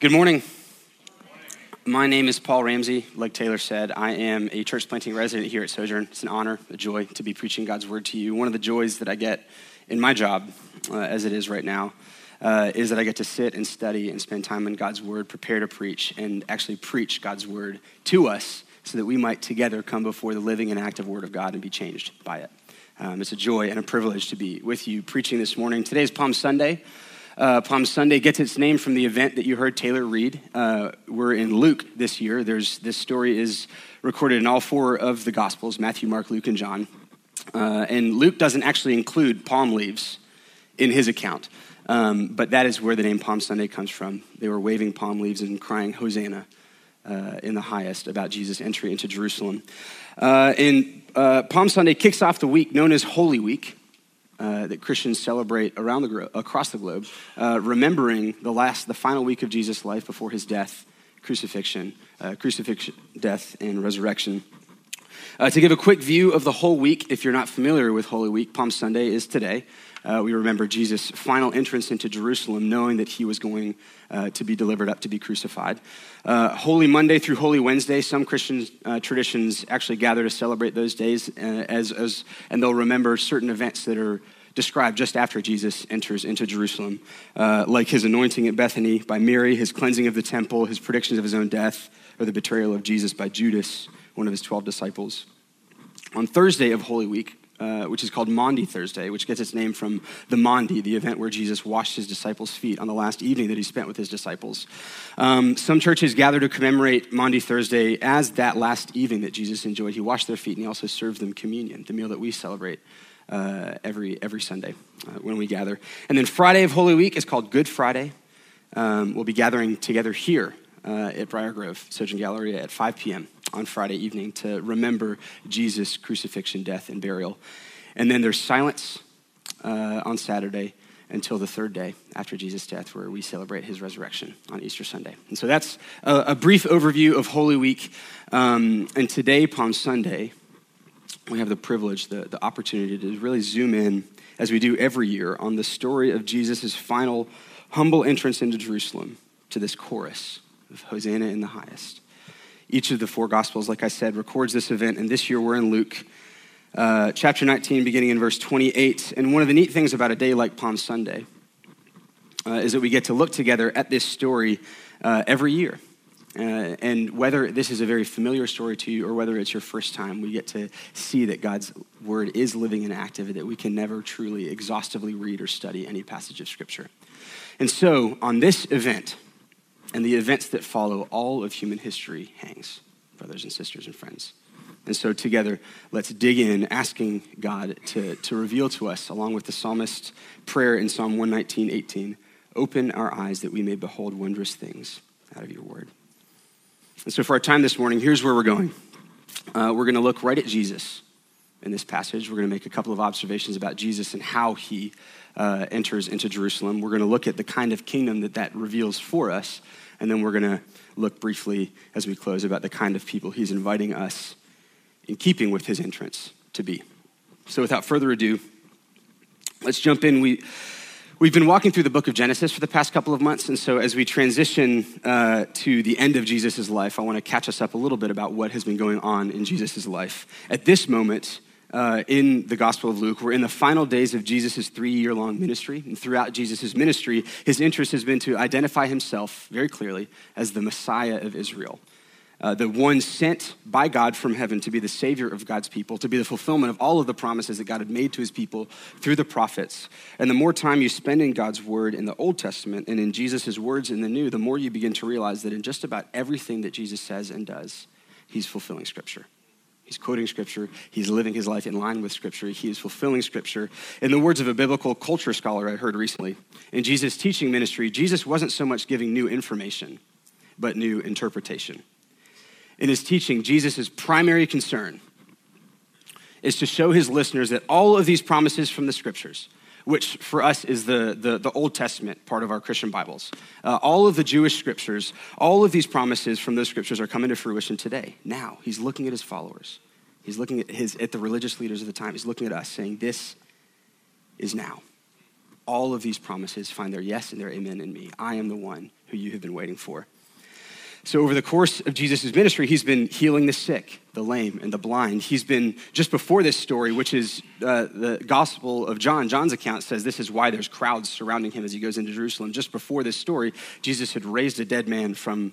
Good morning. My name is Paul Ramsay. Like Taylor said, I am a church planting resident here at Sojourn. It's an honor, a joy to be preaching God's word to you. One of the joys that I get in my job, uh, as it is right now, uh, is that I get to sit and study and spend time in God's word, prepare to preach, and actually preach God's word to us so that we might together come before the living and active word of God and be changed by it. Um, it's a joy and a privilege to be with you preaching this morning. Today is Palm Sunday. Uh, Palm Sunday gets its name from the event that you heard Taylor read. Uh, we're in Luke this year. There's, this story is recorded in all four of the Gospels Matthew, Mark, Luke, and John. Uh, and Luke doesn't actually include palm leaves in his account, um, but that is where the name Palm Sunday comes from. They were waving palm leaves and crying, Hosanna uh, in the highest about Jesus' entry into Jerusalem. Uh, and uh, Palm Sunday kicks off the week known as Holy Week uh, that Christians celebrate around the gro- across the globe, uh, remembering the last, the final week of Jesus' life before his death, crucifixion, uh, crucifixion, death, and resurrection. Uh, to give a quick view of the whole week, if you're not familiar with Holy Week, Palm Sunday is today. Uh, we remember Jesus' final entrance into Jerusalem, knowing that he was going uh, to be delivered up to be crucified. Uh, Holy Monday through Holy Wednesday, some Christian uh, traditions actually gather to celebrate those days, uh, as, as, and they'll remember certain events that are described just after Jesus enters into Jerusalem, uh, like his anointing at Bethany by Mary, his cleansing of the temple, his predictions of his own death, or the betrayal of Jesus by Judas, one of his 12 disciples. On Thursday of Holy Week, uh, which is called Maundy Thursday, which gets its name from the Maundy, the event where Jesus washed his disciples' feet on the last evening that he spent with his disciples. Um, some churches gather to commemorate Maundy Thursday as that last evening that Jesus enjoyed. He washed their feet and he also served them communion, the meal that we celebrate uh, every, every Sunday uh, when we gather. And then Friday of Holy Week is called Good Friday. Um, we'll be gathering together here uh, at Briar Grove Sojourn Galleria at 5 p.m. on Friday evening to remember Jesus' crucifixion, death, and burial. And then there's silence uh, on Saturday until the third day after Jesus' death, where we celebrate his resurrection on Easter Sunday. And so that's a, a brief overview of Holy Week. Um, and today, Palm Sunday, we have the privilege, the, the opportunity to really zoom in, as we do every year, on the story of Jesus' final humble entrance into Jerusalem to this chorus of Hosanna in the highest. Each of the four Gospels, like I said, records this event, and this year we're in Luke uh, chapter 19, beginning in verse 28. And one of the neat things about a day like Palm Sunday uh, is that we get to look together at this story uh, every year. Uh, and whether this is a very familiar story to you or whether it's your first time, we get to see that God's word is living and active, and that we can never truly exhaustively read or study any passage of Scripture. And so, on this event and the events that follow, all of human history hangs, brothers and sisters and friends. And so, together, let's dig in, asking God to, to reveal to us, along with the psalmist's prayer in Psalm 119, 18, open our eyes that we may behold wondrous things out of your word. And so, for our time this morning, here's where we're going. Uh, we're going to look right at Jesus in this passage. We're going to make a couple of observations about Jesus and how he uh, enters into Jerusalem. We're going to look at the kind of kingdom that that reveals for us. And then we're going to look briefly as we close about the kind of people he's inviting us in keeping with his entrance to be. So without further ado, let's jump in. We, we've been walking through the book of Genesis for the past couple of months, and so as we transition uh, to the end of Jesus' life, I want to catch us up a little bit about what has been going on in Jesus' life. At this moment, uh, in the Gospel of Luke. We're in the final days of Jesus' three year long ministry. And throughout Jesus' ministry, his interest has been to identify himself very clearly as the Messiah of Israel uh, the one sent by God from heaven to be the savior of God's people, to be the fulfillment of all of the promises that God had made to his people through the prophets. And the more time you spend in God's word in the Old Testament and in Jesus' words in the New, the more you begin to realize that in just about everything that Jesus says and does, he's fulfilling Scripture. He's quoting Scripture. He's living his life in line with Scripture. He is fulfilling Scripture. In the words of a biblical culture scholar I heard recently, in Jesus' teaching ministry, Jesus wasn't so much giving new information, but new interpretation in his teaching, Jesus' primary concern is to show his listeners that all of these promises from the scriptures, which for us is the, the, the Old Testament part of our Christian Bibles, uh, all of the Jewish scriptures, all of these promises from those scriptures are coming to fruition today. Now, he's looking at his followers. He's looking at, his, at the religious leaders of the time. He's looking at us saying, This is now. All of these promises find their yes and their amen in me. I am the one who you have been waiting for. So, over the course of Jesus' ministry, he's been healing the sick, the lame, and the blind. He's been, just before this story, which is uh, the Gospel of John, John's account says this is why there's crowds surrounding him as he goes into Jerusalem. Just before this story, Jesus had raised a dead man from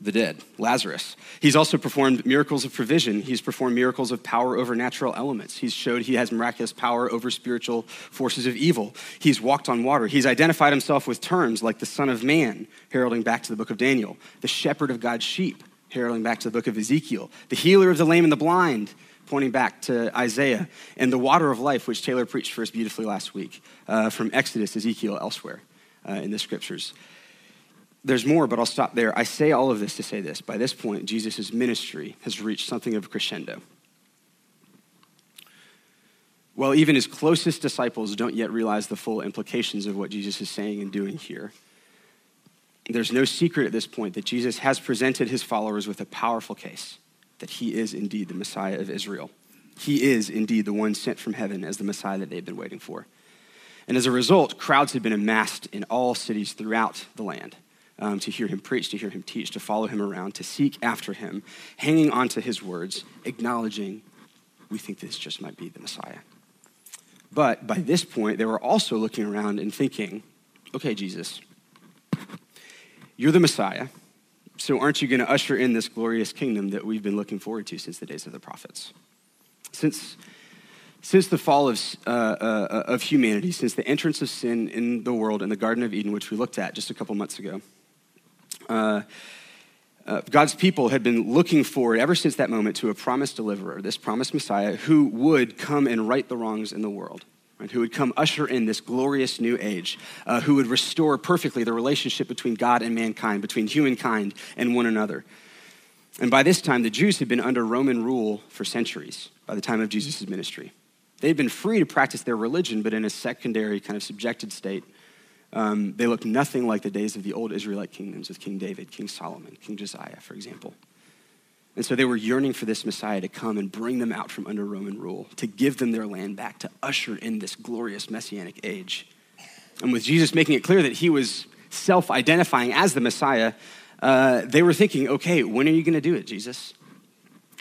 the dead, Lazarus. He's also performed miracles of provision. He's performed miracles of power over natural elements. He's showed he has miraculous power over spiritual forces of evil. He's walked on water. He's identified himself with terms like the Son of Man, heralding back to the book of Daniel, the shepherd of God's sheep, heralding back to the book of Ezekiel, the healer of the lame and the blind, pointing back to Isaiah, and the water of life, which Taylor preached for us beautifully last week uh, from Exodus, Ezekiel, elsewhere uh, in the scriptures there's more, but I'll stop there. I say all of this to say this. By this point, Jesus' ministry has reached something of a crescendo. Well, even his closest disciples don't yet realize the full implications of what Jesus is saying and doing here. There's no secret at this point that Jesus has presented his followers with a powerful case that he is indeed the Messiah of Israel. He is indeed the one sent from heaven as the Messiah that they've been waiting for. And as a result, crowds have been amassed in all cities throughout the land um, to hear him preach, to hear him teach, to follow him around, to seek after him, hanging on to his words, acknowledging we think this just might be the Messiah. But by this point, they were also looking around and thinking, okay, Jesus, you're the Messiah, so aren't you going to usher in this glorious kingdom that we've been looking forward to since the days of the prophets? Since since the fall of, uh, uh, of humanity, since the entrance of sin in the world in the Garden of Eden, which we looked at just a couple months ago, uh, uh, God's people had been looking forward ever since that moment to a promised deliverer, this promised Messiah, who would come and right the wrongs in the world, right? who would come usher in this glorious new age, uh, who would restore perfectly the relationship between God and mankind, between humankind and one another. And by this time, the Jews had been under Roman rule for centuries by the time of Jesus' ministry. They'd been free to practice their religion, but in a secondary, kind of subjected state um, they look nothing like the days of the old Israelite kingdoms of King David, King Solomon, King Josiah, for example. And so they were yearning for this Messiah to come and bring them out from under Roman rule, to give them their land back, to usher in this glorious messianic age. And with Jesus making it clear that he was self identifying as the Messiah, uh, they were thinking, okay, when are you going to do it, Jesus?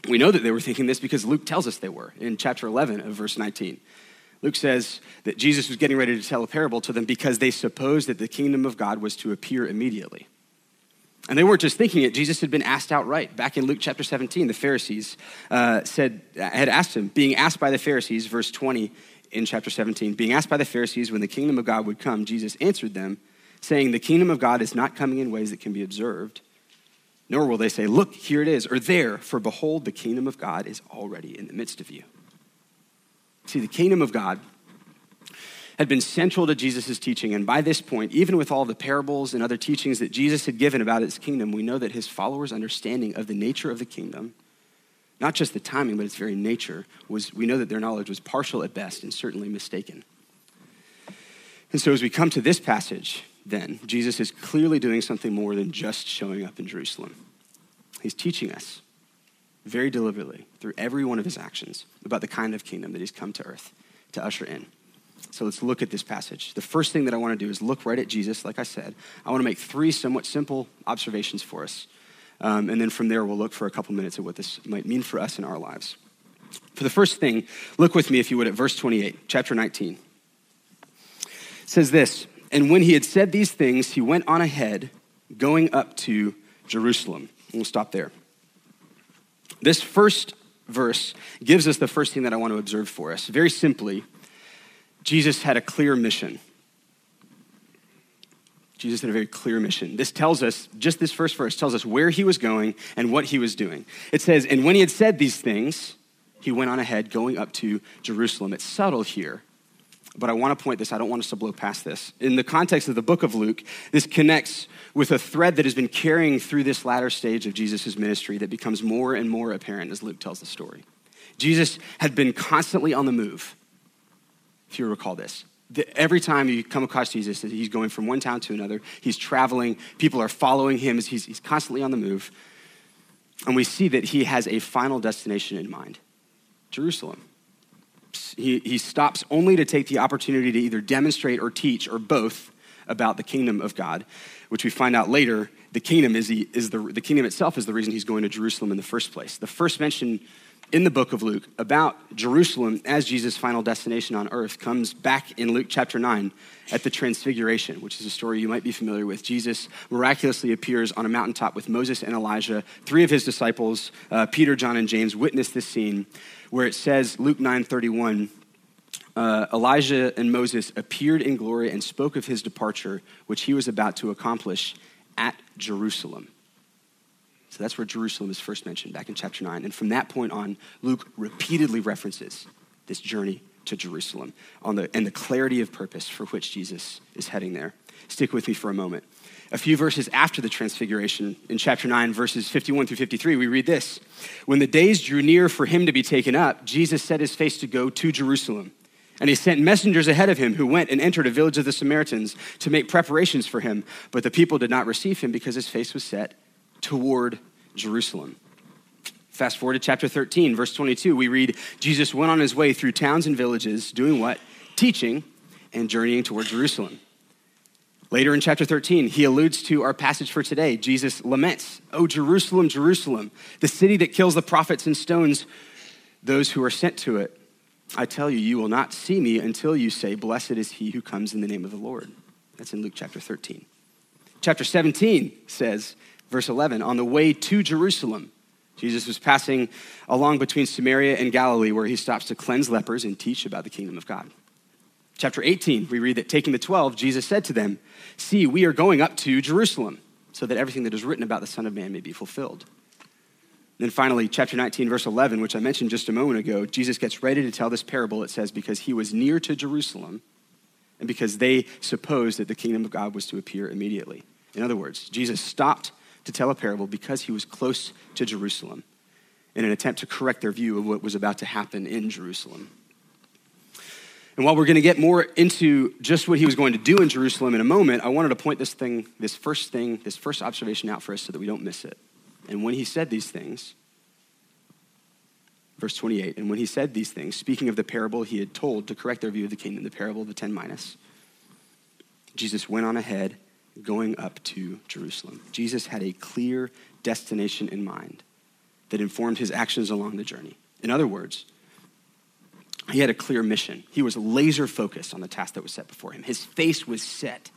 We know that they were thinking this because Luke tells us they were in chapter 11 of verse 19. Luke says that Jesus was getting ready to tell a parable to them because they supposed that the kingdom of God was to appear immediately. And they weren't just thinking it, Jesus had been asked outright. Back in Luke chapter 17, the Pharisees uh, said, had asked him, being asked by the Pharisees, verse 20 in chapter 17, being asked by the Pharisees when the kingdom of God would come, Jesus answered them, saying, The kingdom of God is not coming in ways that can be observed, nor will they say, Look, here it is, or there, for behold, the kingdom of God is already in the midst of you. See, the kingdom of God had been central to Jesus' teaching. And by this point, even with all the parables and other teachings that Jesus had given about his kingdom, we know that his followers' understanding of the nature of the kingdom, not just the timing, but its very nature, was we know that their knowledge was partial at best and certainly mistaken. And so as we come to this passage, then, Jesus is clearly doing something more than just showing up in Jerusalem. He's teaching us very deliberately through every one of his actions about the kind of kingdom that he's come to earth to usher in. So let's look at this passage. The first thing that I want to do is look right at Jesus, like I said. I want to make three somewhat simple observations for us. Um, and then from there, we'll look for a couple minutes at what this might mean for us in our lives. For the first thing, look with me, if you would, at verse 28, chapter 19. It says this And when he had said these things, he went on ahead, going up to Jerusalem. And we'll stop there. This first verse gives us the first thing that I want to observe for us. Very simply, Jesus had a clear mission. Jesus had a very clear mission. This tells us, just this first verse tells us where he was going and what he was doing. It says, And when he had said these things, he went on ahead, going up to Jerusalem. It's subtle here, but I want to point this, I don't want us to blow past this. In the context of the book of Luke, this connects with a thread that has been carrying through this latter stage of Jesus' ministry that becomes more and more apparent as Luke tells the story. Jesus had been constantly on the move, if you recall this. Every time you come across Jesus, he's going from one town to another. He's traveling. People are following him. He's, he's constantly on the move. And we see that he has a final destination in mind Jerusalem he, he stops only to take the opportunity to either demonstrate or teach or both about the kingdom of God, which we find out later, the kingdom is, the, is the, the kingdom itself is the reason he's going to Jerusalem in the first place. The first mention in the book of Luke about Jerusalem as Jesus' final destination on earth comes back in Luke chapter 9 at the Transfiguration, which is a story you might be familiar with. Jesus miraculously appears on a mountaintop with Moses and Elijah. Three of his disciples, uh, Peter, John, and James, witness this scene where it says, Luke 9 31, uh, Elijah and Moses appeared in glory and spoke of his departure, which he was about to accomplish at Jerusalem. So that's where Jerusalem is first mentioned, back in chapter 9. And from that point on, Luke repeatedly references this journey to Jerusalem on the, and the clarity of purpose for which Jesus is heading there. Stick with me for a moment. A few verses after the transfiguration, in chapter 9, verses 51 through 53, we read this When the days drew near for him to be taken up, Jesus set his face to go to Jerusalem. And he sent messengers ahead of him who went and entered a village of the Samaritans to make preparations for him. But the people did not receive him because his face was set toward Jerusalem. Fast forward to chapter 13, verse 22, we read Jesus went on his way through towns and villages, doing what? Teaching and journeying toward Jerusalem. Later in chapter 13, he alludes to our passage for today. Jesus laments, Oh, Jerusalem, Jerusalem, the city that kills the prophets and stones those who are sent to it. I tell you, you will not see me until you say, Blessed is he who comes in the name of the Lord. That's in Luke chapter 13. Chapter 17 says, verse 11, on the way to Jerusalem, Jesus was passing along between Samaria and Galilee where he stops to cleanse lepers and teach about the kingdom of God. Chapter 18, we read that taking the 12, Jesus said to them, See, we are going up to Jerusalem so that everything that is written about the Son of Man may be fulfilled. Then finally, chapter 19, verse 11, which I mentioned just a moment ago, Jesus gets ready to tell this parable. It says, Because he was near to Jerusalem and because they supposed that the kingdom of God was to appear immediately. In other words, Jesus stopped to tell a parable because he was close to Jerusalem in an attempt to correct their view of what was about to happen in Jerusalem. And while we're going to get more into just what he was going to do in Jerusalem in a moment, I wanted to point this thing, this first thing, this first observation out for us so that we don't miss it. And when he said these things, verse 28, and when he said these things, speaking of the parable he had told to correct their view of the kingdom, the parable of the ten minas, Jesus went on ahead going up to Jerusalem. Jesus had a clear destination in mind that informed his actions along the journey. In other words, he had a clear mission. He was laser focused on the task that was set before him. His face was set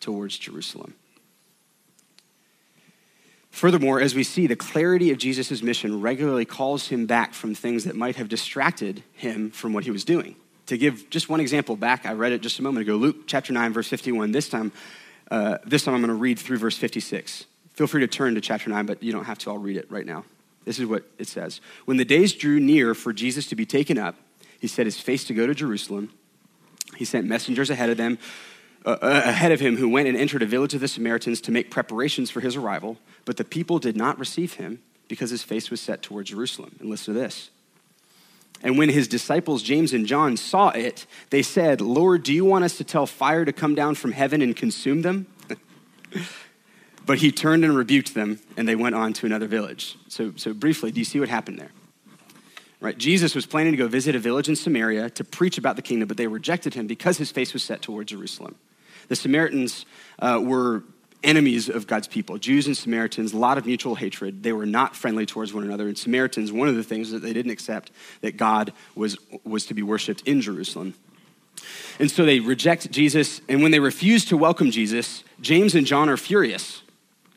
towards Jerusalem. Furthermore, as we see, the clarity of Jesus' mission regularly calls him back from things that might have distracted him from what he was doing. To give just one example back, I read it just a moment ago, Luke chapter 9, verse 51. This time, uh, this time I'm going to read through verse 56. Feel free to turn to chapter 9, but you don't have to. I'll read it right now. This is what it says. When the days drew near for Jesus to be taken up, he set his face to go to Jerusalem. He sent messengers ahead of them, uh, uh, ahead of him, who went and entered a village of the Samaritans to make preparations for his arrival. But the people did not receive him because his face was set toward Jerusalem. And listen to this. And when his disciples, James and John, saw it, they said, Lord, do you want us to tell fire to come down from heaven and consume them? but he turned and rebuked them, and they went on to another village. So, so briefly, do you see what happened there? Right? Jesus was planning to go visit a village in Samaria to preach about the kingdom, but they rejected him because his face was set toward Jerusalem. The Samaritans uh, were enemies of God's people. Jews and Samaritans, a lot of mutual hatred. They were not friendly towards one another. And Samaritans, one of the things that they didn't accept that God was, was to be worshiped in Jerusalem. And so they reject Jesus. And when they refuse to welcome Jesus, James and John are furious.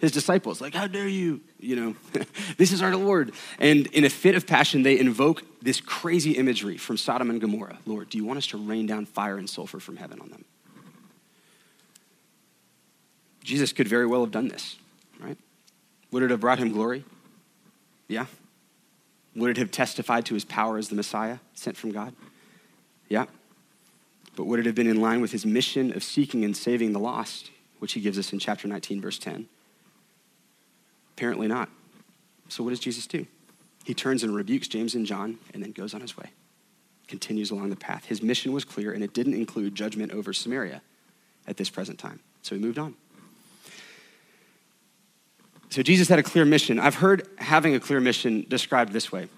His disciples, like, how dare you? You know, this is our Lord. And in a fit of passion, they invoke this crazy imagery from Sodom and Gomorrah. Lord, do you want us to rain down fire and sulfur from heaven on them? Jesus could very well have done this, right? Would it have brought him glory? Yeah. Would it have testified to his power as the Messiah sent from God? Yeah. But would it have been in line with his mission of seeking and saving the lost, which he gives us in chapter 19, verse 10? Apparently not. So what does Jesus do? He turns and rebukes James and John and then goes on his way, continues along the path. His mission was clear, and it didn't include judgment over Samaria at this present time. So he moved on. So Jesus had a clear mission. I've heard having a clear mission described this way.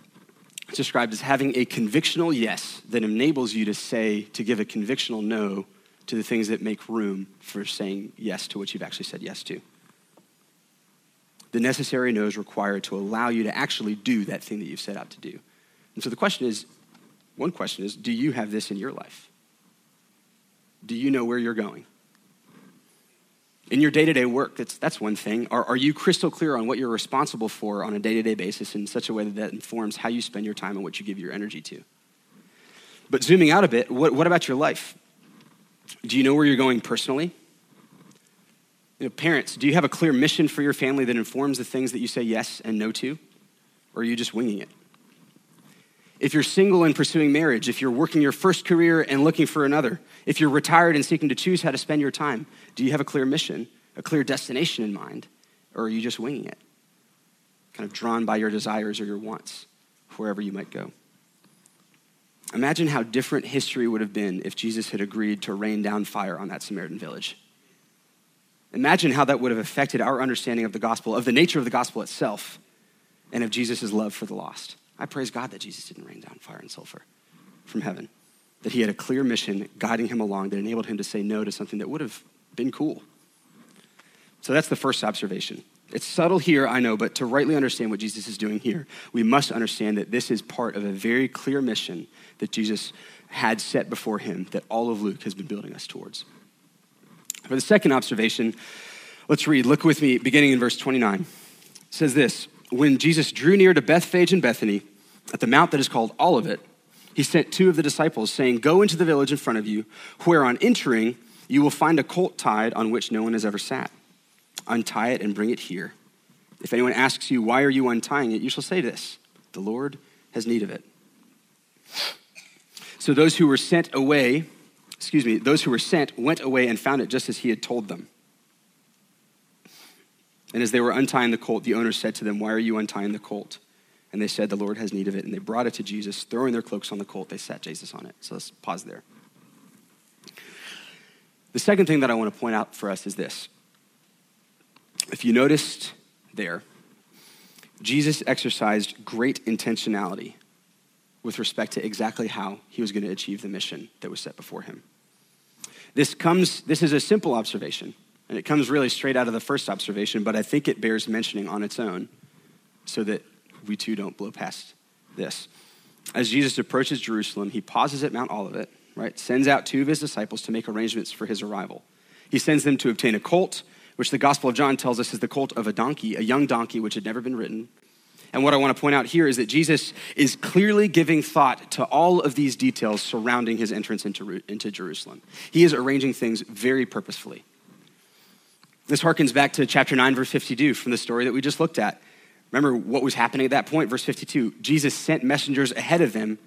It's described as having a convictional yes that enables you to say, to give a convictional no to the things that make room for saying yes to what you've actually said yes to. The necessary no's required to allow you to actually do that thing that you've set out to do. And so the question is one question is do you have this in your life? Do you know where you're going? In your day to day work, that's, that's one thing. Are, are you crystal clear on what you're responsible for on a day to day basis in such a way that that informs how you spend your time and what you give your energy to? But zooming out a bit, what, what about your life? Do you know where you're going personally? You know, parents, do you have a clear mission for your family that informs the things that you say yes and no to? Or are you just winging it? If you're single and pursuing marriage, if you're working your first career and looking for another, if you're retired and seeking to choose how to spend your time, do you have a clear mission, a clear destination in mind? Or are you just winging it? Kind of drawn by your desires or your wants, wherever you might go. Imagine how different history would have been if Jesus had agreed to rain down fire on that Samaritan village. Imagine how that would have affected our understanding of the gospel, of the nature of the gospel itself, and of Jesus' love for the lost. I praise God that Jesus didn't rain down fire and sulfur from heaven, that he had a clear mission guiding him along that enabled him to say no to something that would have been cool. So that's the first observation. It's subtle here, I know, but to rightly understand what Jesus is doing here, we must understand that this is part of a very clear mission that Jesus had set before him that all of Luke has been building us towards. For the second observation, let's read. Look with me, beginning in verse 29. It says this When Jesus drew near to Bethphage and Bethany, at the mount that is called Olivet, he sent two of the disciples, saying, Go into the village in front of you, where on entering you will find a colt tied on which no one has ever sat Untie it and bring it here. If anyone asks you, Why are you untying it? you shall say this The Lord has need of it. So those who were sent away, excuse me, those who were sent went away and found it just as he had told them. And as they were untying the colt, the owner said to them, Why are you untying the colt? And they said, The Lord has need of it. And they brought it to Jesus, throwing their cloaks on the colt. They sat Jesus on it. So let's pause there. The second thing that I want to point out for us is this if you noticed there, Jesus exercised great intentionality with respect to exactly how he was going to achieve the mission that was set before him. This comes this is a simple observation, and it comes really straight out of the first observation, but I think it bears mentioning on its own so that we too don't blow past this. As Jesus approaches Jerusalem, he pauses at Mount Olivet, right? Sends out two of his disciples to make arrangements for his arrival. He sends them to obtain a colt which the Gospel of John tells us is the colt of a donkey, a young donkey which had never been ridden. And what I want to point out here is that Jesus is clearly giving thought to all of these details surrounding his entrance into, into Jerusalem. He is arranging things very purposefully. This harkens back to chapter 9, verse 52 from the story that we just looked at. Remember what was happening at that point? Verse 52 Jesus sent messengers ahead of them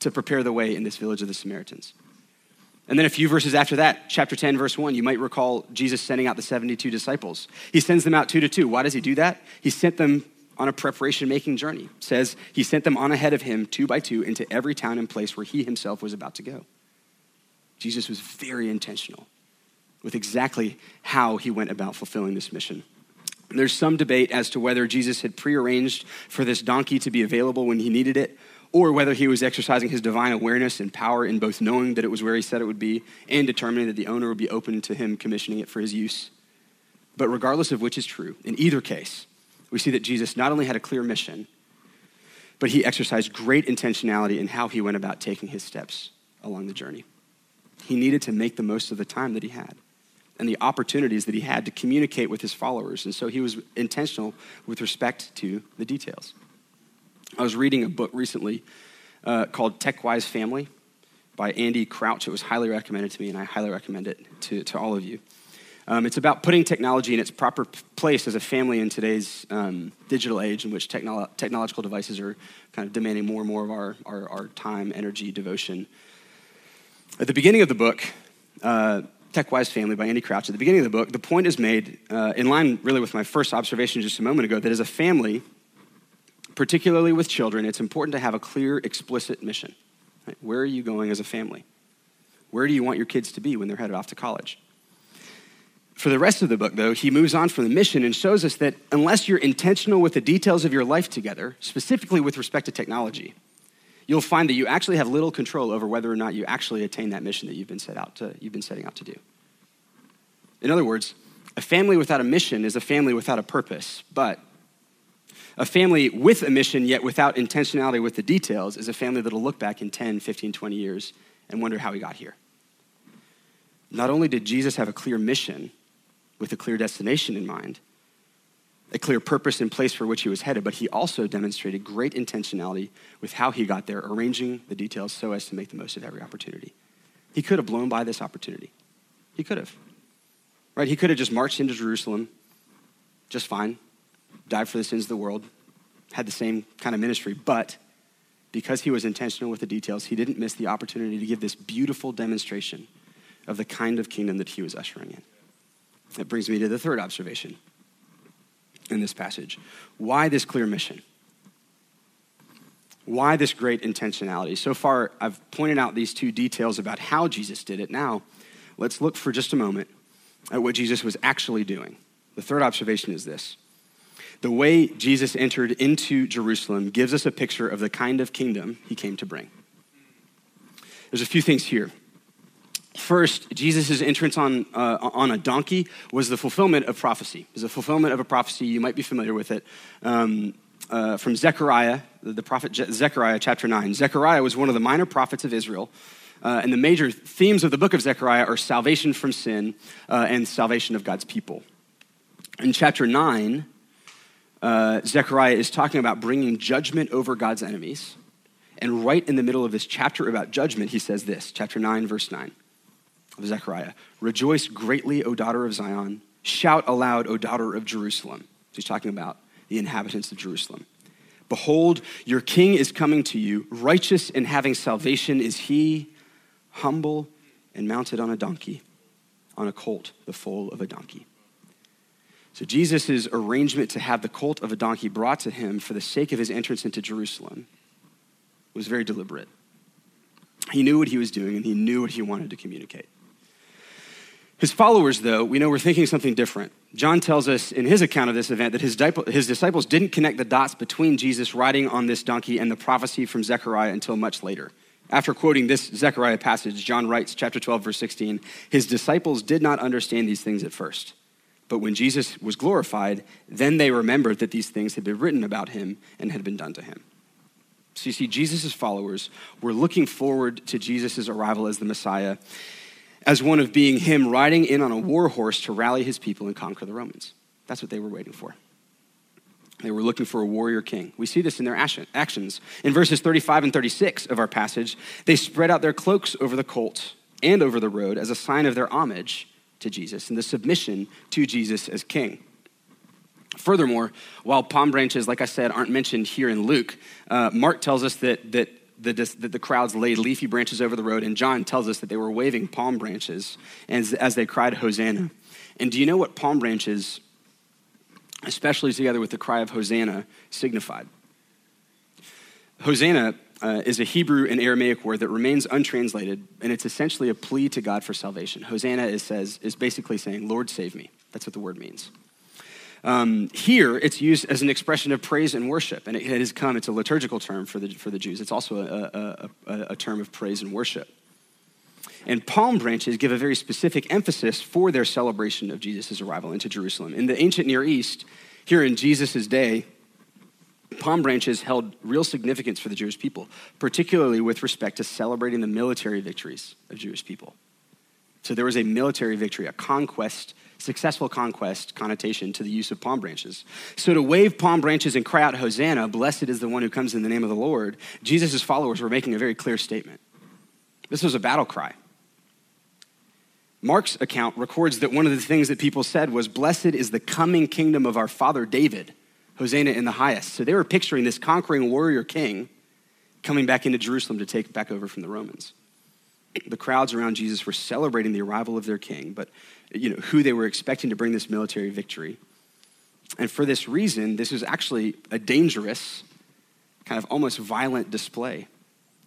to prepare the way in this village of the Samaritans. And then a few verses after that, chapter 10, verse 1, you might recall Jesus sending out the 72 disciples. He sends them out two to two. Why does he do that? He sent them on a preparation making journey. It says he sent them on ahead of him, two by two, into every town and place where he himself was about to go. Jesus was very intentional with exactly how he went about fulfilling this mission. There's some debate as to whether Jesus had prearranged for this donkey to be available when he needed it, or whether he was exercising his divine awareness and power in both knowing that it was where he said it would be and determining that the owner would be open to him commissioning it for his use. But regardless of which is true, in either case, we see that Jesus not only had a clear mission, but he exercised great intentionality in how he went about taking his steps along the journey. He needed to make the most of the time that he had and the opportunities that he had to communicate with his followers. And so he was intentional with respect to the details. I was reading a book recently uh, called TechWise Family by Andy Crouch. It was highly recommended to me, and I highly recommend it to, to all of you. Um, it's about putting technology in its proper place as a family in today's um, digital age in which technolo- technological devices are kind of demanding more and more of our, our, our time, energy, devotion. At the beginning of the book, uh, TechWise Family by Andy Crouch, at the beginning of the book, the point is made, uh, in line really with my first observation just a moment ago, that as a family, particularly with children, it's important to have a clear, explicit mission. Right? Where are you going as a family? Where do you want your kids to be when they're headed off to college? For the rest of the book, though, he moves on from the mission and shows us that unless you're intentional with the details of your life together, specifically with respect to technology, you'll find that you actually have little control over whether or not you actually attain that mission that you've been set out to you've been setting out to do. In other words, a family without a mission is a family without a purpose, but a family with a mission yet without intentionality with the details is a family that'll look back in 10, 15, 20 years and wonder how we got here. Not only did Jesus have a clear mission with a clear destination in mind, a clear purpose and place for which he was headed, but he also demonstrated great intentionality with how he got there, arranging the details so as to make the most of every opportunity. He could have blown by this opportunity. He could have. Right? He could have just marched into Jerusalem just fine, died for the sins of the world, had the same kind of ministry, but because he was intentional with the details, he didn't miss the opportunity to give this beautiful demonstration of the kind of kingdom that he was ushering in. That brings me to the third observation in this passage. Why this clear mission? Why this great intentionality? So far, I've pointed out these two details about how Jesus did it. Now, let's look for just a moment at what Jesus was actually doing. The third observation is this the way Jesus entered into Jerusalem gives us a picture of the kind of kingdom he came to bring. There's a few things here. First, Jesus' entrance on, uh, on a donkey was the fulfillment of prophecy. It was a fulfillment of a prophecy. You might be familiar with it. Um, uh, from Zechariah, the prophet Je- Zechariah, chapter 9. Zechariah was one of the minor prophets of Israel. Uh, and the major themes of the book of Zechariah are salvation from sin uh, and salvation of God's people. In chapter 9, uh, Zechariah is talking about bringing judgment over God's enemies. And right in the middle of this chapter about judgment, he says this, chapter 9, verse 9 of Zechariah Rejoice greatly, O daughter of Zion. Shout aloud, O daughter of Jerusalem. So he's talking about the inhabitants of Jerusalem. Behold, your king is coming to you. Righteous and having salvation is he, humble and mounted on a donkey, on a colt, the foal of a donkey. So Jesus' arrangement to have the colt of a donkey brought to him for the sake of his entrance into Jerusalem was very deliberate. He knew what he was doing and he knew what he wanted to communicate. His followers, though, we know were thinking something different. John tells us in his account of this event that his, his disciples didn't connect the dots between Jesus riding on this donkey and the prophecy from Zechariah until much later. After quoting this Zechariah passage, John writes, chapter 12, verse 16, his disciples did not understand these things at first. But when Jesus was glorified, then they remembered that these things had been written about him and had been done to him. So you see, Jesus' followers were looking forward to Jesus' arrival as the Messiah as one of being him riding in on a war horse to rally his people and conquer the Romans. That's what they were waiting for. They were looking for a warrior king. We see this in their actions. In verses 35 and 36 of our passage, they spread out their cloaks over the colt and over the road as a sign of their homage to Jesus and the submission to Jesus as king. Furthermore, while palm branches, like I said, aren't mentioned here in Luke, uh, Mark tells us that, that the, that the crowds laid leafy branches over the road, and John tells us that they were waving palm branches as, as they cried, Hosanna. And do you know what palm branches, especially together with the cry of Hosanna, signified? Hosanna uh, is a Hebrew and Aramaic word that remains untranslated, and it's essentially a plea to God for salvation. Hosanna is, says, is basically saying, Lord, save me. That's what the word means. Um, here, it's used as an expression of praise and worship, and it, has come, it's a liturgical term for the, for the Jews. It's also a, a, a, a term of praise and worship. And palm branches give a very specific emphasis for their celebration of Jesus' arrival into Jerusalem. In the ancient Near East, here in Jesus' day, palm branches held real significance for the Jewish people, particularly with respect to celebrating the military victories of Jewish people. So there was a military victory, a conquest successful conquest connotation to the use of palm branches. So to wave palm branches and cry out, Hosanna, blessed is the one who comes in the name of the Lord, Jesus' followers were making a very clear statement. This was a battle cry. Mark's account records that one of the things that people said was, Blessed is the coming kingdom of our father David, Hosanna in the highest. So they were picturing this conquering warrior king coming back into Jerusalem to take back over from the Romans. The crowds around Jesus were celebrating the arrival of their king, but you know, who they were expecting to bring this military victory. And for this reason, this was actually a dangerous, kind of almost violent display,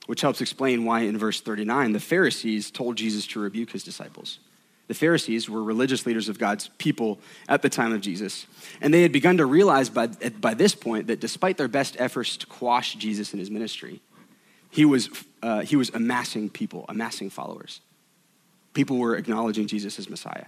which helps explain why in verse 39 the Pharisees told Jesus to rebuke his disciples. The Pharisees were religious leaders of God's people at the time of Jesus, and they had begun to realize by, by this point that despite their best efforts to quash Jesus in his ministry, He was, uh, he was amassing people, amassing followers. People were acknowledging Jesus as Messiah.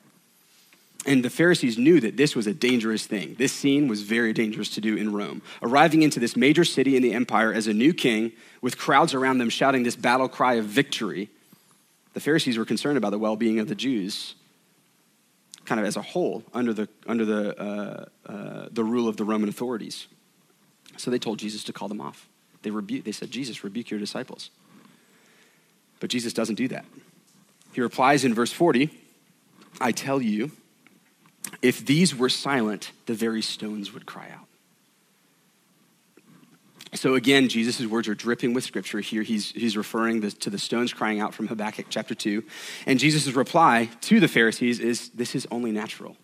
And the Pharisees knew that this was a dangerous thing. This scene was very dangerous to do in Rome. Arriving into this major city in the empire as a new king, with crowds around them shouting this battle cry of victory, the Pharisees were concerned about the well being of the Jews, kind of as a whole, under the, under the, uh, uh, the rule of the Roman authorities. So they told Jesus to call them off. They, rebu- they said, Jesus, rebuke your disciples. But Jesus doesn't do that. He replies in verse 40 I tell you, if these were silent, the very stones would cry out. So again, Jesus' words are dripping with scripture. Here he's, he's referring to the stones crying out from Habakkuk chapter 2. And Jesus' reply to the Pharisees is this is only natural.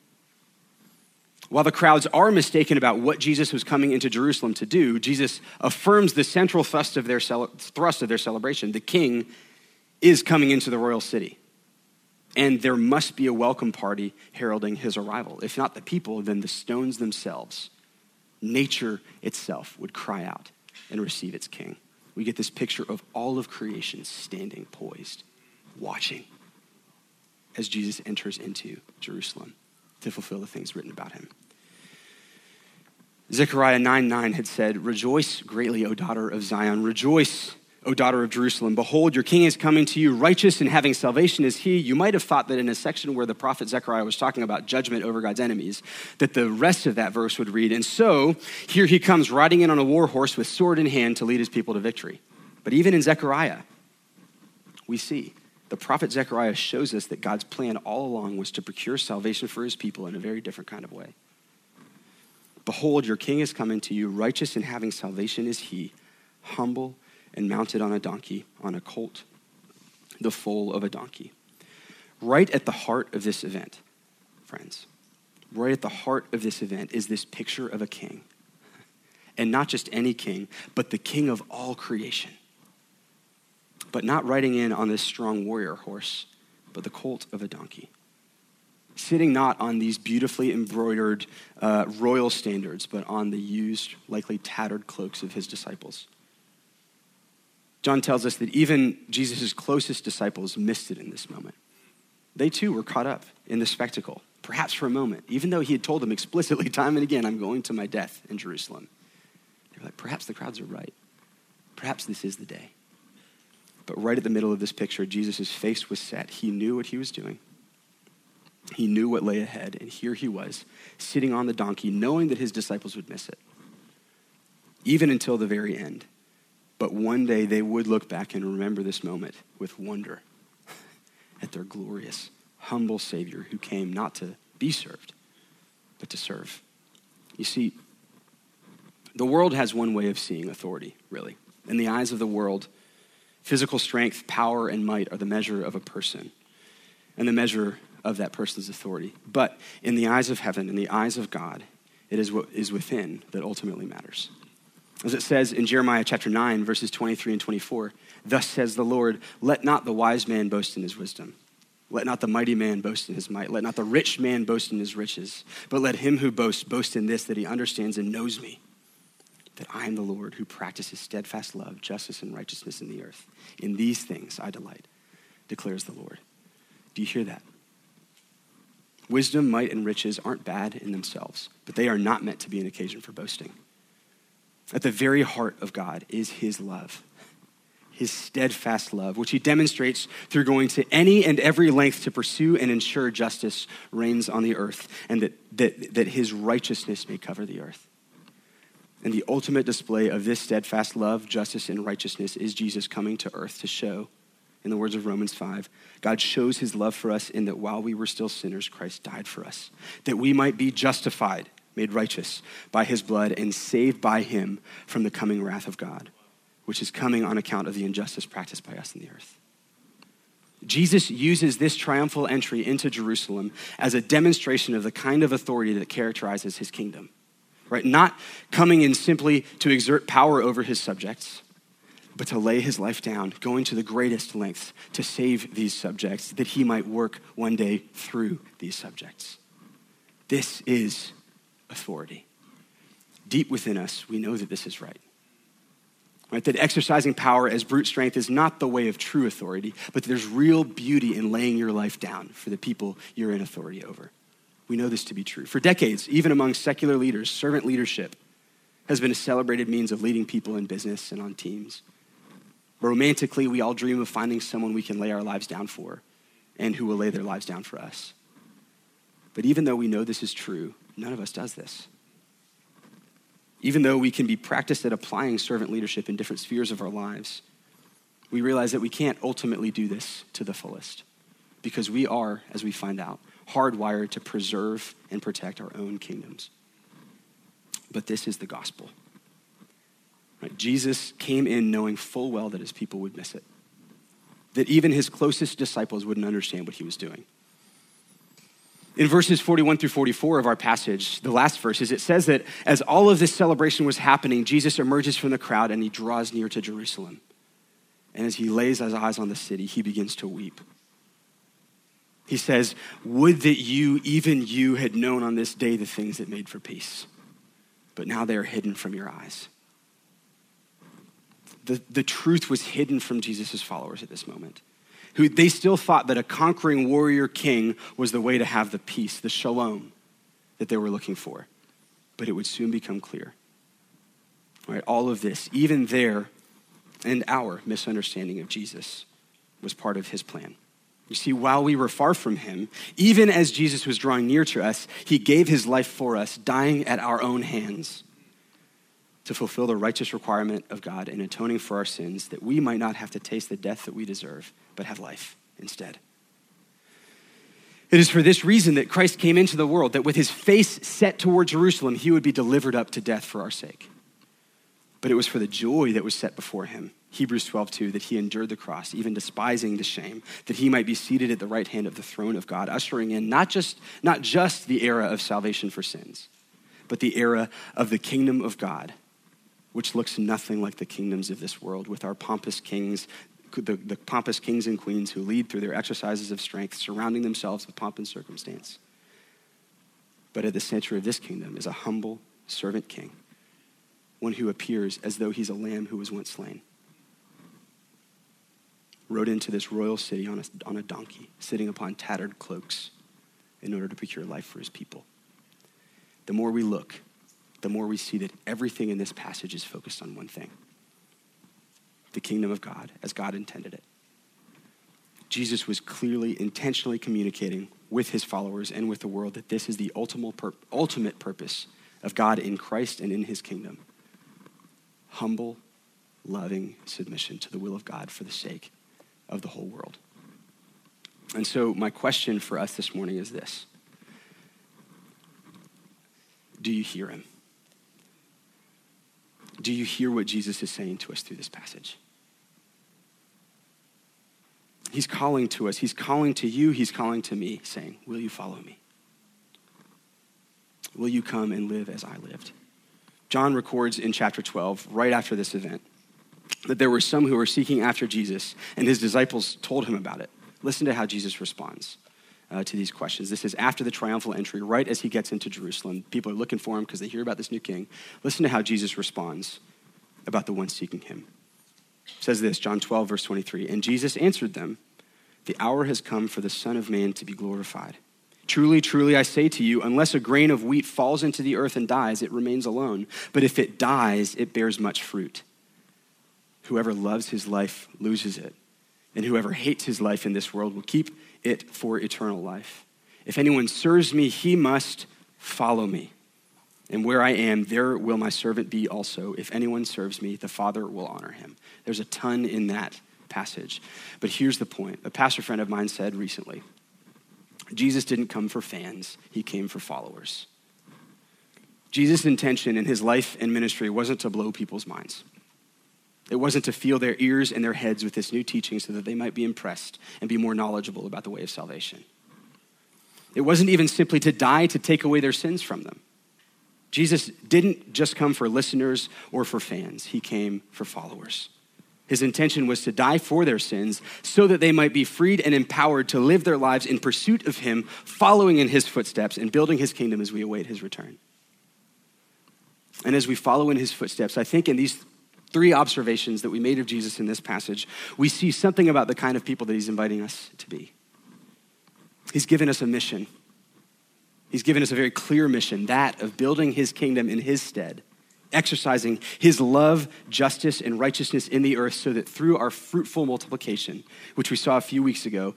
While the crowds are mistaken about what Jesus was coming into Jerusalem to do, Jesus affirms the central thrust of their, thrust of their celebration. The king is coming into the royal city and there must be a welcome party heralding his arrival. If not the people, then the stones themselves, nature itself, would cry out and receive its king. We get this picture of all of creation standing poised, watching as Jesus enters into Jerusalem to fulfill the things written about him. Zechariah 9 9 had said, Rejoice greatly, O daughter of Zion. Rejoice O daughter of Jerusalem. Behold, your king is coming to you, righteous and having salvation is he. You might have thought that in a section where the prophet Zechariah was talking about judgment over God's enemies, that the rest of that verse would read, And so here he comes riding in on a war horse with sword in hand to lead his people to victory. But even in Zechariah, we see the prophet Zechariah shows us that God's plan all along was to procure salvation for his people in a very different kind of way. Behold, your king is coming to you, righteous and having salvation is he, humble and mounted on a donkey, on a colt, the foal of a donkey. Right at the heart of this event, friends, right at the heart of this event is this picture of a king. And not just any king, but the king of all creation. But not riding in on this strong warrior horse, but the colt of a donkey. Sitting not on these beautifully embroidered uh, royal standards, but on the used, likely tattered cloaks of his disciples. John tells us that even Jesus' closest disciples missed it in this moment. They too were caught up in the spectacle, perhaps for a moment, even though he had told them explicitly time and again, I'm going to my death in Jerusalem. They were like, perhaps the crowds are right. Perhaps this is the day. But right at the middle of this picture, Jesus' face was set. He knew what he was doing. He knew what lay ahead, and here he was, sitting on the donkey, knowing that his disciples would miss it, even until the very end. But one day they would look back and remember this moment with wonder at their glorious, humble Savior who came not to be served, but to serve. You see, the world has one way of seeing authority, really. In the eyes of the world, physical strength, power, and might are the measure of a person and the measure of that person's authority. But in the eyes of heaven, in the eyes of God, it is what is within that ultimately matters. As it says in Jeremiah chapter 9, verses 23 and 24, Thus says the Lord, let not the wise man boast in his wisdom. Let not the mighty man boast in his might. Let not the rich man boast in his riches. But let him who boasts boast in this, that he understands and knows me, that I am the Lord who practices steadfast love, justice, and righteousness in the earth. In these things I delight, declares the Lord. Do you hear that? Wisdom, might, and riches aren't bad in themselves, but they are not meant to be an occasion for boasting. At the very heart of God is his love, his steadfast love, which he demonstrates through going to any and every length to pursue and ensure justice reigns on the earth and that, that, that his righteousness may cover the earth. And the ultimate display of this steadfast love, justice, and righteousness is Jesus coming to earth to show, in the words of Romans 5, God shows his love for us in that while we were still sinners, Christ died for us, that we might be justified made righteous by his blood, and saved by him from the coming wrath of God, which is coming on account of the injustice practiced by us in the earth. Jesus uses this triumphal entry into Jerusalem as a demonstration of the kind of authority that characterizes his kingdom. Right? Not coming in simply to exert power over his subjects, but to lay his life down, going to the greatest lengths to save these subjects, that he might work one day through these subjects. This is authority. Deep within us, we know that this is right. Right? That exercising power as brute strength is not the way of true authority, but there's real beauty in laying your life down for the people you're in authority over. We know this to be true. For decades, even among secular leaders, servant leadership has been a celebrated means of leading people in business and on teams. Romantically, we all dream of finding someone we can lay our lives down for and who will lay their lives down for us. But even though we know this is true, none of us does this. Even though we can be practiced at applying servant leadership in different spheres of our lives, we realize that we can't ultimately do this to the fullest because we are, as we find out, hardwired to preserve and protect our own kingdoms. But this is the gospel. Right? Jesus came in knowing full well that his people would miss it, that even his closest disciples wouldn't understand what he was doing. In verses 41 through 44 of our passage, the last verses, it says that as all of this celebration was happening, Jesus emerges from the crowd and he draws near to Jerusalem. And as he lays his eyes on the city, he begins to weep. He says, Would that you, even you, had known on this day the things that made for peace, but now they are hidden from your eyes. The, the truth was hidden from Jesus' followers at this moment who they still thought that a conquering warrior king was the way to have the peace, the shalom that they were looking for. But it would soon become clear. All right, all of this, even their and our misunderstanding of Jesus, was part of his plan. You see, while we were far from him, even as Jesus was drawing near to us, he gave his life for us, dying at our own hands to fulfill the righteous requirement of God in atoning for our sins, that we might not have to taste the death that we deserve but have life instead. It is for this reason that Christ came into the world, that with his face set toward Jerusalem, he would be delivered up to death for our sake. But it was for the joy that was set before him, Hebrews 12, 2, that he endured the cross, even despising the shame, that he might be seated at the right hand of the throne of God, ushering in not just, not just the era of salvation for sins, but the era of the kingdom of God, which looks nothing like the kingdoms of this world, with our pompous kings the, the pompous kings and queens who lead through their exercises of strength, surrounding themselves with pomp and circumstance. But at the center of this kingdom is a humble servant king, one who appears as though he's a lamb who was once slain. Rode into this royal city on a, on a donkey, sitting upon tattered cloaks in order to procure life for his people. The more we look, the more we see that everything in this passage is focused on one thing the kingdom of God as God intended it. Jesus was clearly, intentionally communicating with his followers and with the world that this is the ultimate, pur- ultimate purpose of God in Christ and in his kingdom humble, loving submission to the will of God for the sake of the whole world. And so, my question for us this morning is this Do you hear him? Do you hear what Jesus is saying to us through this passage? He's calling to us. He's calling to you. He's calling to me, saying, Will you follow me? Will you come and live as I lived? John records in chapter 12, right after this event, that there were some who were seeking after Jesus, and his disciples told him about it. Listen to how Jesus responds uh, to these questions. This is after the triumphal entry, right as he gets into Jerusalem. People are looking for him because they hear about this new king. Listen to how Jesus responds about the one seeking him. It says this, John 12, verse 23. And Jesus answered them, The hour has come for the Son of Man to be glorified. Truly, truly, I say to you, unless a grain of wheat falls into the earth and dies, it remains alone. But if it dies, it bears much fruit. Whoever loves his life loses it, and whoever hates his life in this world will keep it for eternal life. If anyone serves me, he must follow me. And where I am, there will my servant be also. If anyone serves me, the Father will honor him. There's a ton in that passage. But here's the point a pastor friend of mine said recently Jesus didn't come for fans, he came for followers. Jesus' intention in his life and ministry wasn't to blow people's minds. It wasn't to fill their ears and their heads with this new teaching so that they might be impressed and be more knowledgeable about the way of salvation. It wasn't even simply to die to take away their sins from them. Jesus didn't just come for listeners or for fans, he came for followers. His intention was to die for their sins so that they might be freed and empowered to live their lives in pursuit of him, following in his footsteps and building his kingdom as we await his return. And as we follow in his footsteps, I think in these three observations that we made of Jesus in this passage, we see something about the kind of people that he's inviting us to be. He's given us a mission. He's given us a very clear mission that of building his kingdom in his stead, exercising his love, justice, and righteousness in the earth so that through our fruitful multiplication, which we saw a few weeks ago,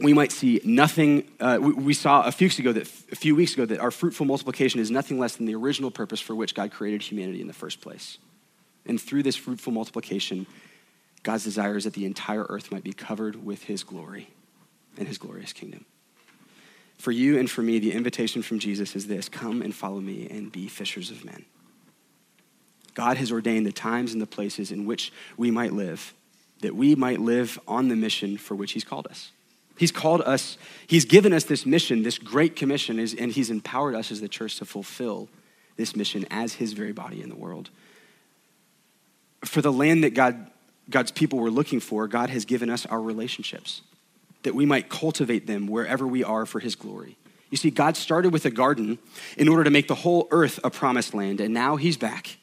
we might see nothing. Uh, we, we, saw a few weeks ago that a few weeks ago that our fruitful multiplication is nothing less than the original purpose for which God created humanity in the first place. And through this fruitful multiplication, God's desire is that the entire earth might be covered with His glory and His glorious kingdom. For you and for me, the invitation from Jesus is this: Come and follow me and be fishers of men. God has ordained the times and the places in which we might live, that we might live on the mission for which He's called us. He's called us, He's given us this mission, this great commission, and He's empowered us as the church to fulfill this mission as His very body in the world. For the land that God, God's people were looking for, God has given us our relationships, that we might cultivate them wherever we are for His glory. You see, God started with a garden in order to make the whole earth a promised land, and now He's back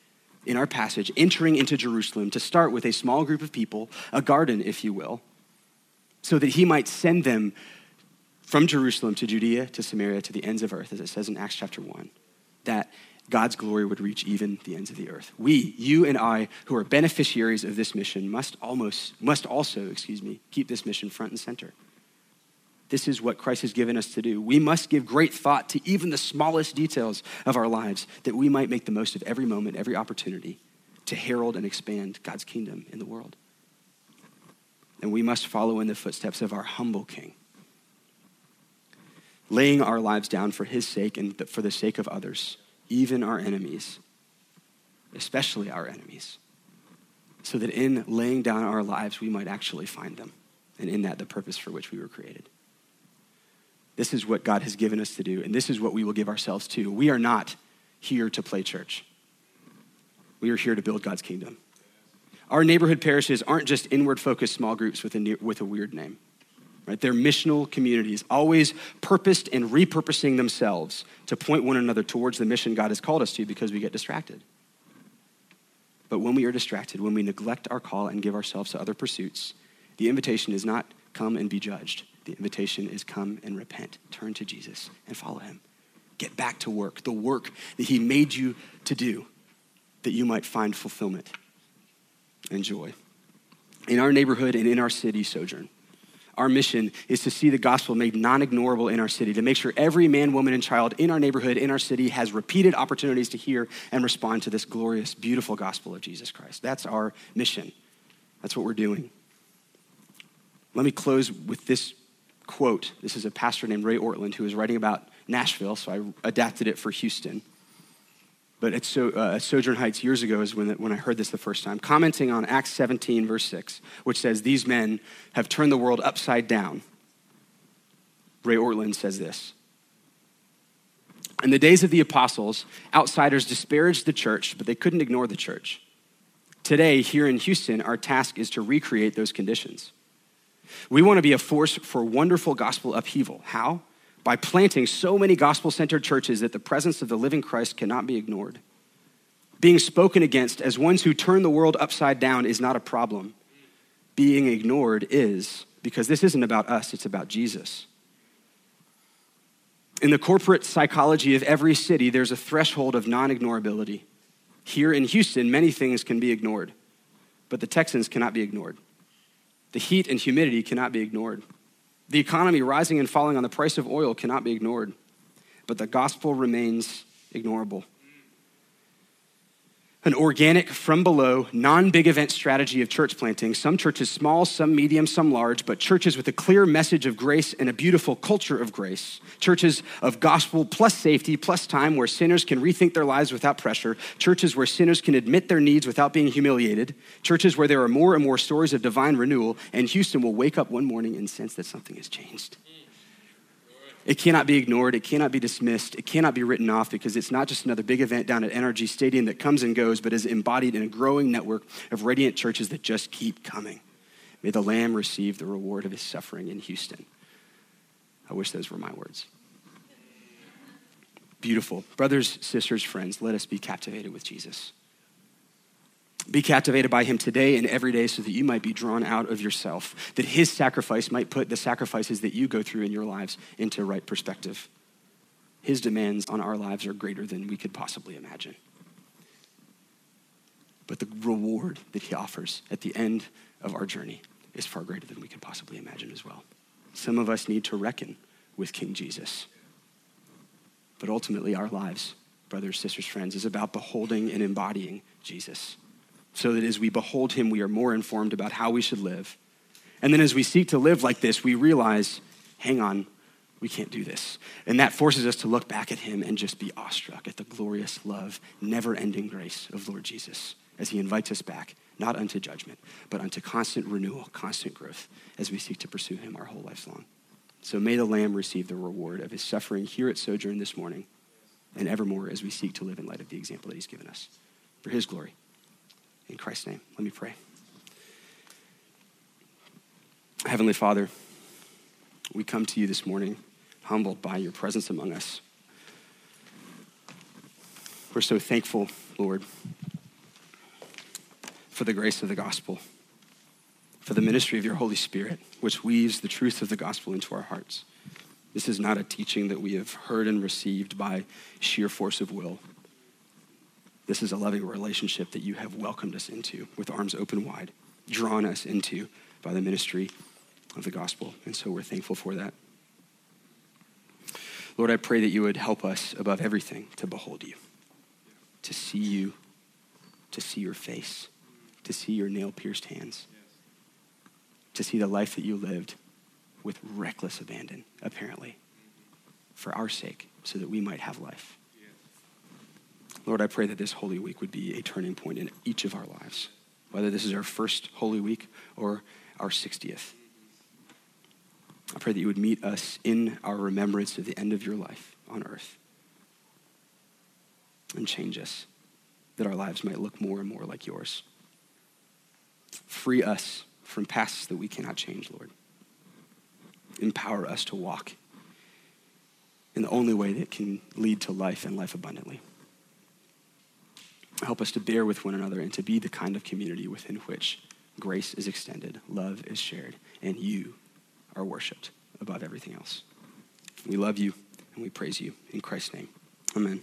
in our passage, entering into Jerusalem to start with a small group of people, a garden, if you will so that he might send them from Jerusalem to Judea to Samaria to the ends of earth, as it says in Acts chapter 1, that God's glory would reach even the ends of the earth. We, you and I, who are beneficiaries of this mission, must almost must also, excuse me, keep this mission front and center. This is what Christ has given us to do. We must give great thought to even the smallest details of our lives that we might make the most of every moment, every opportunity to herald and expand God's kingdom in the world and we must follow in the footsteps of our humble King, laying our lives down for his sake and for the sake of others, even our enemies, especially our enemies, so that in laying down our lives, we might actually find them, and in that, the purpose for which we were created. This is what God has given us to do, and this is what we will give ourselves to. We are not here to play church. We are here to build God's kingdom. Our neighborhood parishes aren't just inward focused small groups with a, with a weird name. Right? They're missional communities, always purposed and repurposing themselves to point one another towards the mission God has called us to because we get distracted. But when we are distracted, when we neglect our call and give ourselves to other pursuits, the invitation is not come and be judged. The invitation is come and repent, turn to Jesus and follow him. Get back to work, the work that he made you to do, that you might find fulfillment and joy. In our neighborhood and in our city, Sojourn, our mission is to see the gospel made non ignorable in our city, to make sure every man, woman, and child in our neighborhood, in our city, has repeated opportunities to hear and respond to this glorious, beautiful gospel of Jesus Christ. That's our mission. That's what we're doing. Let me close with this quote. This is a pastor named Ray Ortlund who was writing about Nashville, so I adapted it for Houston. But at, so, uh, Sojourn Heights years ago is when, when I heard this the first time, commenting on Acts 17, verse 6, which says, These men have turned the world upside down. Ray Ortlund says this In the days of the apostles, outsiders disparaged the church, but they couldn't ignore the church. Today, here in Houston, our task is to recreate those conditions. We want to be a force for wonderful gospel upheaval. How? By planting so many gospel centered churches that the presence of the living Christ cannot be ignored. Being spoken against as ones who turn the world upside down is not a problem. Being ignored is, because this isn't about us, it's about Jesus. In the corporate psychology of every city, there's a threshold of non ignorability. Here in Houston, many things can be ignored, but the Texans cannot be ignored. The heat and humidity cannot be ignored. The economy rising and falling on the price of oil cannot be ignored, but the gospel remains ignorable. An organic, from below, non big event strategy of church planting, some churches small, some medium, some large, but churches with a clear message of grace and a beautiful culture of grace. Churches of gospel plus safety plus time where sinners can rethink their lives without pressure. Churches where sinners can admit their needs without being humiliated. Churches where there are more and more stories of divine renewal, and Houston will wake up one morning and sense that something has changed. It cannot be ignored. It cannot be dismissed. It cannot be written off because it's not just another big event down at NRG Stadium that comes and goes, but is embodied in a growing network of radiant churches that just keep coming. May the Lamb receive the reward of his suffering in Houston. I wish those were my words. Beautiful. Brothers, sisters, friends, let us be captivated with Jesus. Be captivated by him today and every day so that you might be drawn out of yourself, that his sacrifice might put the sacrifices that you go through in your lives into right perspective. His demands on our lives are greater than we could possibly imagine. But the reward that he offers at the end of our journey is far greater than we could possibly imagine as well. Some of us need to reckon with King Jesus. But ultimately, our lives, brothers, sisters, friends, is about beholding and embodying Jesus. So that as we behold him, we are more informed about how we should live. And then as we seek to live like this, we realize hang on, we can't do this. And that forces us to look back at him and just be awestruck at the glorious love, never ending grace of Lord Jesus as he invites us back, not unto judgment, but unto constant renewal, constant growth as we seek to pursue him our whole lives long. So may the Lamb receive the reward of his suffering here at Sojourn this morning and evermore as we seek to live in light of the example that he's given us. For his glory. In Christ's name, let me pray. Heavenly Father, we come to you this morning humbled by your presence among us. We're so thankful, Lord, for the grace of the gospel, for the ministry of your Holy Spirit, which weaves the truth of the gospel into our hearts. This is not a teaching that we have heard and received by sheer force of will. This is a loving relationship that you have welcomed us into with arms open wide, drawn us into by the ministry of the gospel. And so we're thankful for that. Lord, I pray that you would help us above everything to behold you, to see you, to see your face, to see your nail pierced hands, to see the life that you lived with reckless abandon, apparently, for our sake, so that we might have life. Lord, I pray that this Holy Week would be a turning point in each of our lives, whether this is our first Holy Week or our 60th. I pray that you would meet us in our remembrance of the end of your life on earth and change us, that our lives might look more and more like yours. Free us from pasts that we cannot change, Lord. Empower us to walk in the only way that can lead to life and life abundantly. Help us to bear with one another and to be the kind of community within which grace is extended, love is shared, and you are worshiped above everything else. We love you and we praise you in Christ's name. Amen.